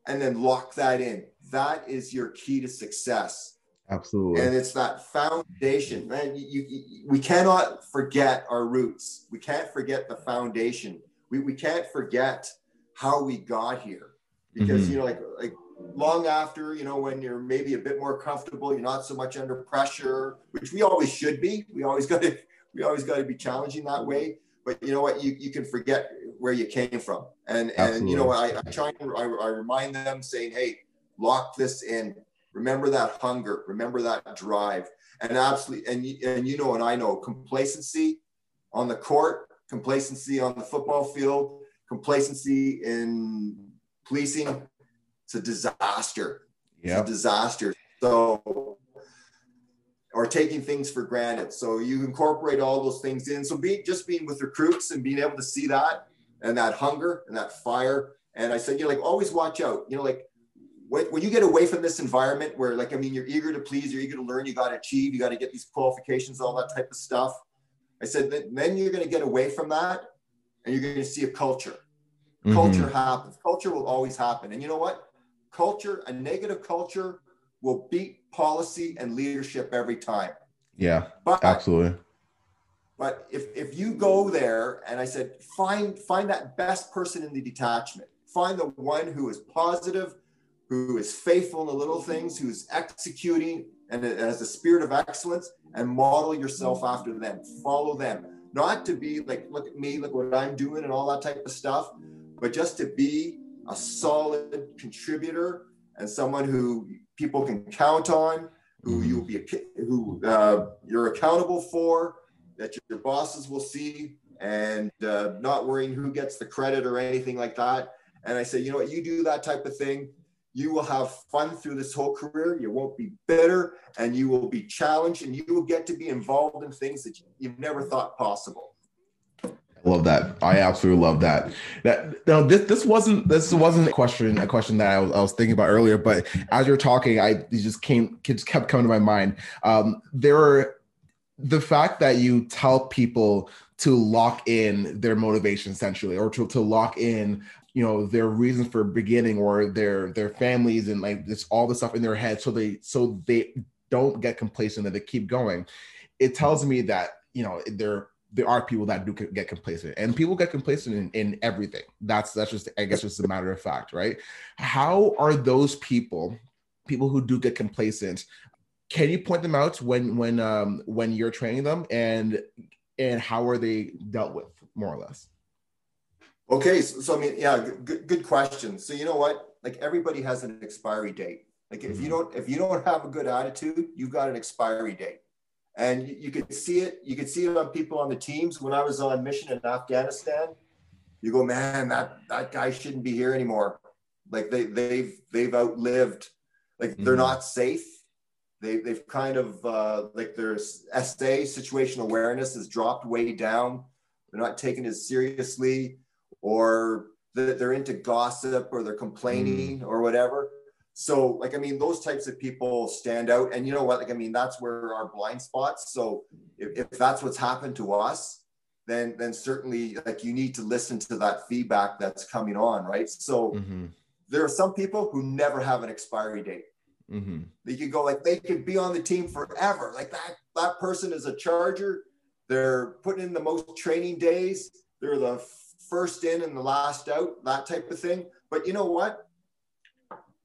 and then lock that in. That is your key to success. Absolutely. And it's that foundation, man. You, you, we cannot forget our roots. We can't forget the foundation. We, we can't forget how we got here because, mm-hmm. you know, like, like long after, you know, when you're maybe a bit more comfortable, you're not so much under pressure, which we always should be. We always (laughs) got to, we always got to be challenging that way. But you know what, you, you can forget where you came from. And, Absolutely. and you know, I, I try and I, I remind them saying, Hey, lock this in. Remember that hunger, remember that drive and absolutely. And, and you know, and I know complacency on the court, complacency on the football field, complacency in policing it's a disaster. Yeah, disaster. So, or taking things for granted. So you incorporate all those things in. So be just being with recruits and being able to see that and that hunger and that fire. And I said, you know, like always watch out. You know, like when, when you get away from this environment where, like, I mean, you're eager to please, you're eager to learn, you got to achieve, you got to get these qualifications, all that type of stuff. I said, then you're going to get away from that and you're going to see a culture. Mm-hmm. Culture happens. Culture will always happen. And you know what? Culture, a negative culture will beat policy and leadership every time. Yeah, but, absolutely. But if, if you go there and I said, find, find that best person in the detachment, find the one who is positive, who is faithful in the little things, who's executing and has a spirit of excellence and model yourself after them, follow them. Not to be like, look at me, look what I'm doing and all that type of stuff, but just to be a solid contributor and someone who people can count on, who mm-hmm. you'll be who uh, you're accountable for, that your bosses will see, and uh, not worrying who gets the credit or anything like that. And I say, you know what, you do that type of thing, you will have fun through this whole career. You won't be bitter, and you will be challenged, and you will get to be involved in things that you've never thought possible love that. I absolutely love that. That no, this this wasn't this wasn't a question a question that I was, I was thinking about earlier, but as you're talking, I just came just kept coming to my mind. Um, there are the fact that you tell people to lock in their motivation essentially, or to, to lock in you know their reasons for beginning or their their families and like this all the stuff in their head so they so they don't get complacent and they keep going it tells me that you know they're there are people that do get complacent and people get complacent in, in everything. That's that's just i guess just a matter of fact right? How are those people people who do get complacent can you point them out when when um when you're training them and and how are they dealt with more or less? Okay so, so i mean yeah good, good question. So you know what? Like everybody has an expiry date. Like if you mm-hmm. don't if you don't have a good attitude you've got an expiry date and you, you could see it. You could see it on people on the teams. When I was on mission in Afghanistan, you go, man, that that guy shouldn't be here anymore. Like they they've they've outlived. Like mm-hmm. they're not safe. They they've kind of uh, like their SA situational awareness has dropped way down. They're not taken as seriously, or that they're into gossip, or they're complaining, mm-hmm. or whatever. So, like, I mean, those types of people stand out. And you know what? Like, I mean, that's where our blind spots. So, if, if that's what's happened to us, then then certainly like you need to listen to that feedback that's coming on, right? So, mm-hmm. there are some people who never have an expiry date. Mm-hmm. They could go like they could be on the team forever. Like that that person is a charger. They're putting in the most training days. They're the first in and the last out, that type of thing. But you know what?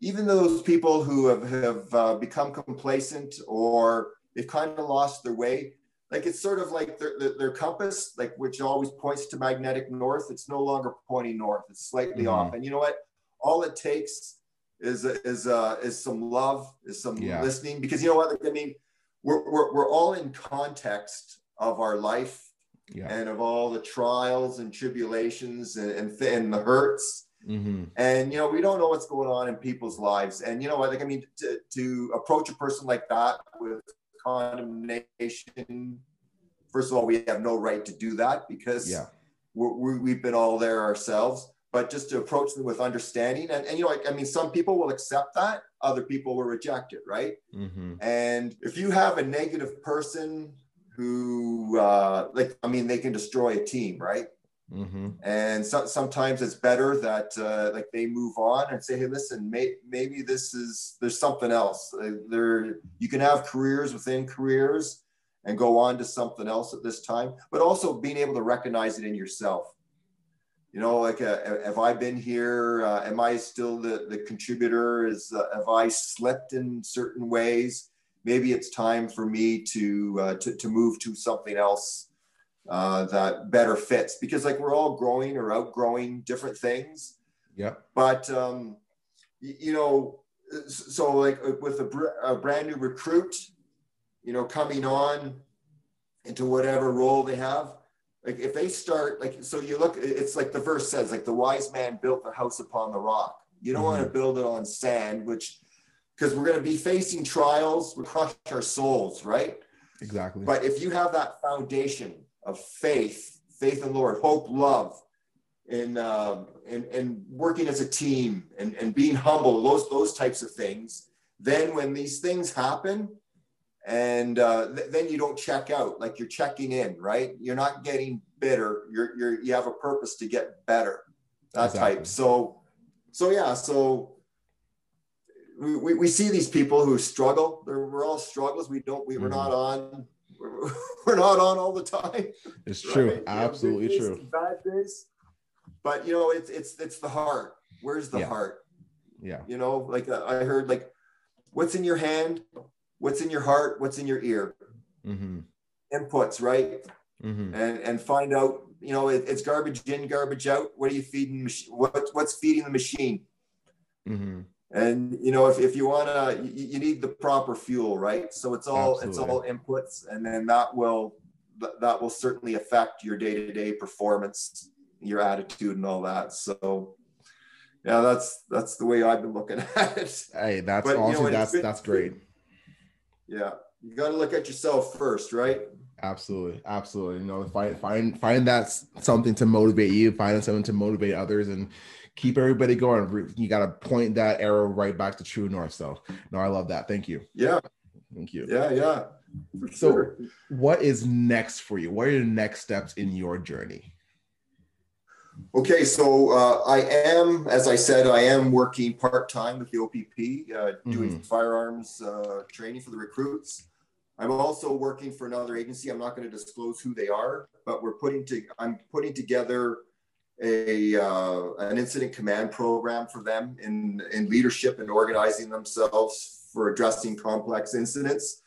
Even those people who have, have uh, become complacent or they've kind of lost their way, like it's sort of like their, their, their, compass, like which always points to magnetic north. It's no longer pointing north. It's slightly mm-hmm. off. And you know what? All it takes is is uh, is some love, is some yeah. listening. Because you know what? Like, I mean, we're, we're we're all in context of our life yeah. and of all the trials and tribulations and and, th- and the hurts. Mm-hmm. And you know, we don't know what's going on in people's lives. And you know what? Like, I mean, to, to approach a person like that with condemnation. First of all, we have no right to do that because yeah. we have been all there ourselves. But just to approach them with understanding, and, and you know, like, I mean, some people will accept that, other people will reject it, right? Mm-hmm. And if you have a negative person who, uh, like, I mean, they can destroy a team, right? Mm-hmm. And so, sometimes it's better that uh, like they move on and say, "Hey, listen, may, maybe this is there's something else. Uh, there, you can have careers within careers and go on to something else at this time, but also being able to recognize it in yourself. You know, like, uh, have I been here? Uh, am I still the the contributor? Is uh, have I slipped in certain ways? Maybe it's time for me to uh, to to move to something else." Uh, that better fits because like we're all growing or outgrowing different things. Yeah. But um, you, you know, so like uh, with a, br- a brand new recruit, you know, coming on into whatever role they have, like if they start like so you look it's like the verse says like the wise man built the house upon the rock you don't mm-hmm. want to build it on sand which because we're going to be facing trials we crush our souls right exactly but if you have that foundation of faith, faith in the Lord, hope, love, and um, and and working as a team and, and being humble, those those types of things. Then when these things happen, and uh, th- then you don't check out, like you're checking in, right? You're not getting bitter. You're you're you have a purpose to get better. That exactly. type. So so yeah. So we, we see these people who struggle. They're, we're all struggles. We don't. We, we're mm-hmm. not on (laughs) we're not on all the time. It's true. Right? Absolutely days, true. Bad days. But you know, it's it's it's the heart. Where's the yeah. heart? Yeah. You know, like uh, I heard like what's in your hand, what's in your heart, what's in your ear. Mm-hmm. Inputs, right? Mm-hmm. And and find out, you know, it, it's garbage in, garbage out. What are you feeding? What what's feeding the machine? Mm-hmm and you know if, if you want to you, you, need the proper fuel right? So it's all Absolutely. it's all inputs and then that will that will certainly affect your day-to-day performance your attitude and all that. So yeah that's that's the way i've been looking (laughs) at it. Hey that's but, awesome you know, that's been, that's great. Yeah you got to look at yourself first right? Absolutely absolutely. You know find find find that something to motivate you find something to motivate others and keep everybody going. You got to point that arrow right back to true north. So, no, I love that. Thank you. Yeah. Thank you. Yeah, yeah. So, sure. what is next for you? What are your next steps in your journey? Okay, so uh, I am, as I said, I am working part time with the OPP, uh, doing mm-hmm. firearms uh, training for the recruits. I'm also working for another agency. I'm not going to disclose who they are, but we're putting to. I'm putting together a uh, an incident command program for them in in leadership and organizing themselves for addressing complex incidents.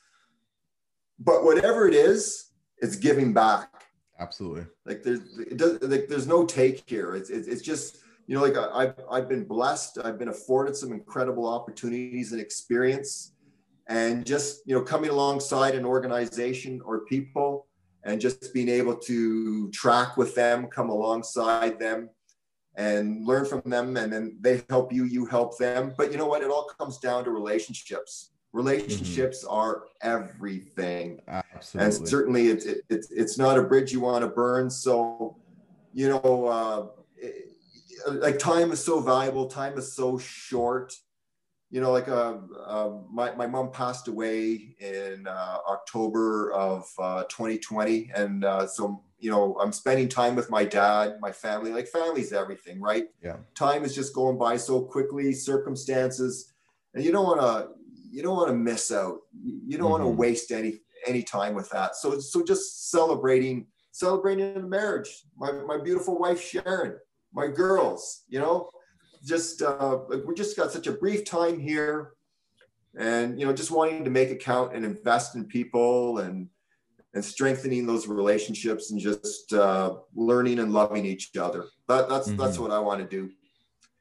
But whatever it is, it's giving back. Absolutely. Like there's it does, like there's no take here. It's, it's it's just you know like I've I've been blessed. I've been afforded some incredible opportunities and experience, and just you know coming alongside an organization or people and just being able to track with them, come alongside them and learn from them. And then they help you, you help them. But you know what? It all comes down to relationships. Relationships mm-hmm. are everything. Absolutely. And certainly it's, it, it, it's not a bridge you want to burn. So, you know, uh, it, like time is so valuable, time is so short you know, like uh, uh, my, my mom passed away in uh, October of 2020. Uh, and uh, so, you know, I'm spending time with my dad, my family, like family's everything, right? Yeah. Time is just going by so quickly, circumstances, and you don't want to, you don't want to miss out. You don't mm-hmm. want to waste any, any time with that. So, so just celebrating, celebrating the marriage, my, my beautiful wife, Sharon, my girls, you know, just, uh, we just got such a brief time here and, you know, just wanting to make it count and invest in people and, and strengthening those relationships and just uh, learning and loving each other. That, that's, mm-hmm. that's what I want to do.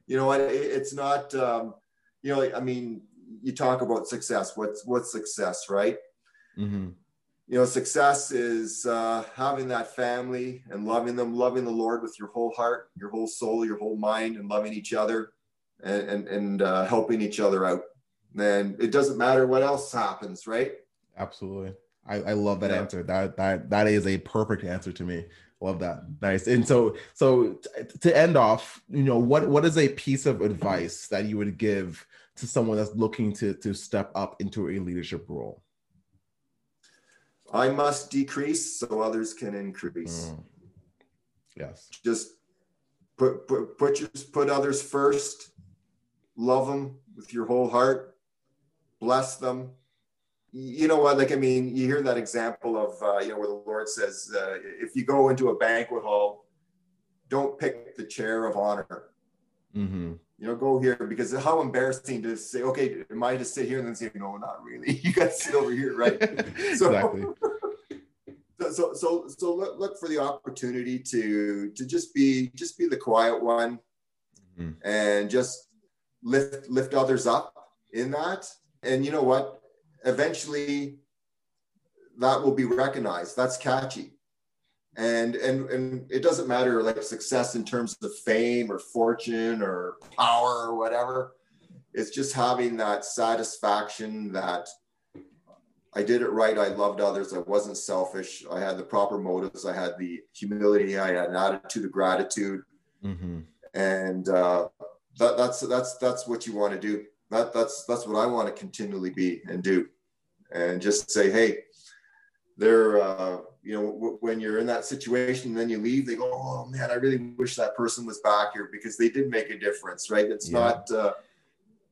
You know, it, it's not, um, you know, I mean, you talk about success. What's, what's success, right? Mm-hmm you know, success is uh, having that family and loving them, loving the Lord with your whole heart, your whole soul, your whole mind, and loving each other and and, and uh, helping each other out. And it doesn't matter what else happens, right? Absolutely. I, I love that yeah. answer. That that that is a perfect answer to me. Love that. Nice. And so so to end off, you know, what what is a piece of advice that you would give to someone that's looking to to step up into a leadership role? I must decrease so others can increase. Mm. Yes. Just put put put your, put others first. Love them with your whole heart. Bless them. You know what? Like I mean, you hear that example of uh, you know where the Lord says, uh, if you go into a banquet hall, don't pick the chair of honor. Mm-hmm you know, go here because how embarrassing to say, okay, am I to sit here and then say, no, not really. (laughs) You got to sit over here, right? (laughs) so, exactly. (laughs) so, so, so look, look for the opportunity to to just be just be the quiet one, mm-hmm. and just lift lift others up in that. And you know what? Eventually, that will be recognized. That's catchy and and and it doesn't matter like success in terms of fame or fortune or power or whatever. It's just having that satisfaction that i did it right i loved others i wasn't selfish i had the proper motives i had the humility i had an attitude of gratitude. Mm-hmm. and uh, that, that's that's that's what you want to do. That that's that's what i want to continually be and do. And just say hey they're uh, you know w- when you're in that situation and then you leave they go oh man i really wish that person was back here because they did make a difference right? It's yeah. not uh,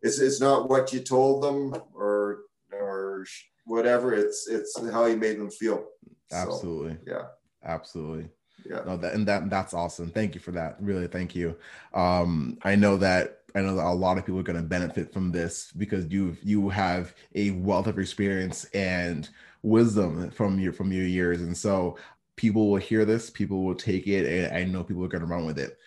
it's, it's not what you told them or or whatever. It's it's how you made them feel. Absolutely. so, yeah. Absolutely. Yeah. No that and that that's awesome. Thank you for that. Really thank you. Um i know that I know that a lot of people are going to benefit from this because you you have a wealth of experience and wisdom from your from your years. And so people will hear this people will take it and i know people are going to run with it.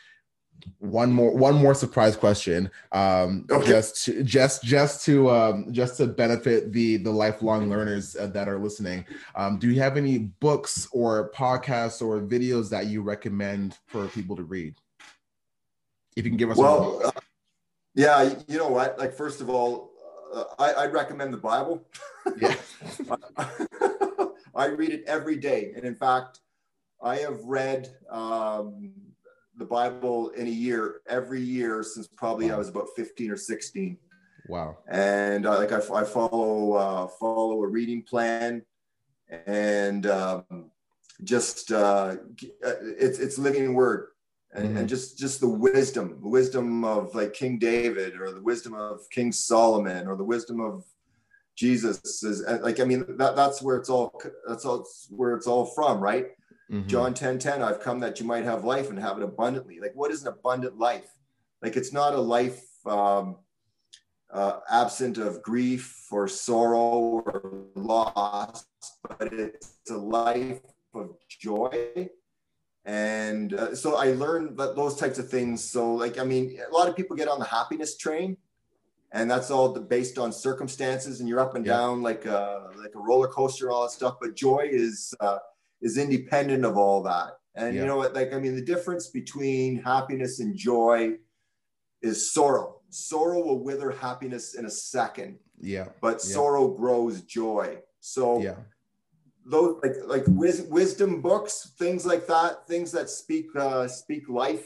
One more one more surprise question um okay. just to, just just to um just to benefit the the lifelong learners uh, that are listening. Um do you have any books or podcasts or videos that you recommend for people to read? If you can give us well uh, yeah you know what? Like first of all uh, I, I'd recommend the Bible. Yeah. (laughs) I read it every day. And in fact, I have read um, the Bible in a year, every year since probably wow. I was about 15 or 16. Wow. And uh, like I, I follow, uh, follow a reading plan and um, just, uh, it's, it's living word and, mm-hmm. and just just the wisdom the wisdom of like king david or the wisdom of king solomon or the wisdom of jesus is like i mean that, that's where it's all that's all where it's all from right mm-hmm. john 10 10 i've come that you might have life and have it abundantly like what is an abundant life like it's not a life um, uh, absent of grief or sorrow or loss but it's a life of joy and uh, so i learned that those types of things so like i mean a lot of people get on the happiness train and that's all based on circumstances and you're up and yeah. down like a uh, like a roller coaster all that stuff but joy is uh, is independent of all that and yeah. you know what like i mean the difference between happiness and joy is sorrow sorrow will wither happiness in a second yeah but yeah. sorrow grows joy so yeah those like like wis- wisdom books, things like that, things that speak uh, speak life,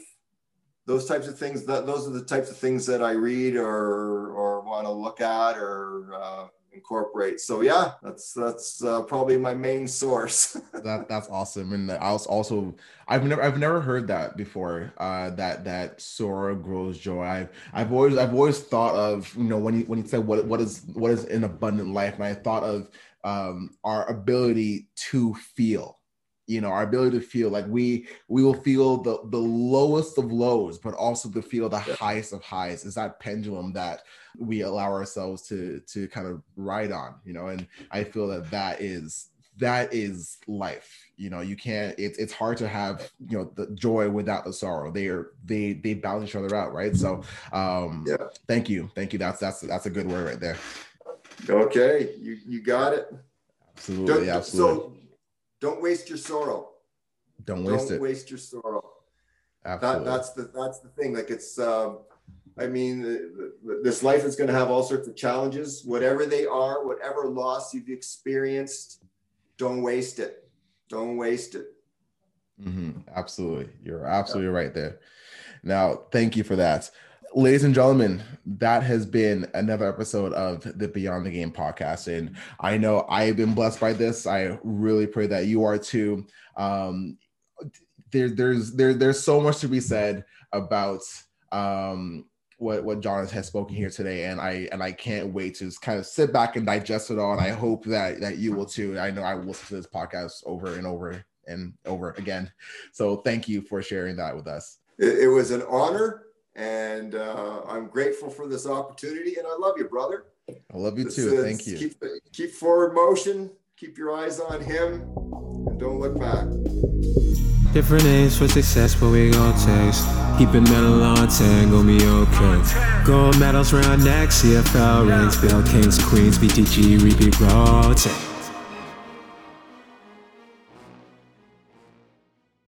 those types of things. That those are the types of things that I read or or want to look at or uh, incorporate. So yeah, that's that's uh, probably my main source. (laughs) that that's awesome, and I was also I've never I've never heard that before. Uh, that that sorrow grows joy. I've I've always I've always thought of you know when you when you said what what is what is an abundant life, and I thought of um, our ability to feel you know our ability to feel like we we will feel the the lowest of lows but also to feel the yeah. highest of highs is that pendulum that we allow ourselves to to kind of ride on you know and i feel that that is that is life you know you can't it's it's hard to have you know the joy without the sorrow. They are they they balance each other out right? So um yeah. thank you. Thank you. That's that's that's a good word right there okay you you got it absolutely don't, absolutely so don't waste your sorrow don't waste don't it waste your sorrow absolutely. That, that's the that's the thing like it's um I mean, the, the, this life is going to have all sorts of challenges, whatever they are, whatever loss you've experienced, don't waste it. Don't waste it. Mm-hmm. Absolutely. You're absolutely yeah. right there. Now, thank you for that. Ladies and gentlemen, that has been another episode of the Beyond the Game podcast. And I know I've been blessed by this. I really pray that you are too. Um, there, there's there, there's so much to be said about um, what what John has spoken here today, and I and I can't wait to kind of sit back and digest it all. And I hope that that you will too. I know I will listen to this podcast over and over and over again. So thank you for sharing that with us. It, it was an honor, and uh, I'm grateful for this opportunity. And I love you, brother. I love you this too. Is, thank you. Keep, keep forward motion. Keep your eyes on him, and don't look back. Different names for success, but we gon' taste. Keeping metal on 10, gon' be okay. Gold medals round neck, CFL rings, Bill Kings, Queens, BTG, repeat rotate.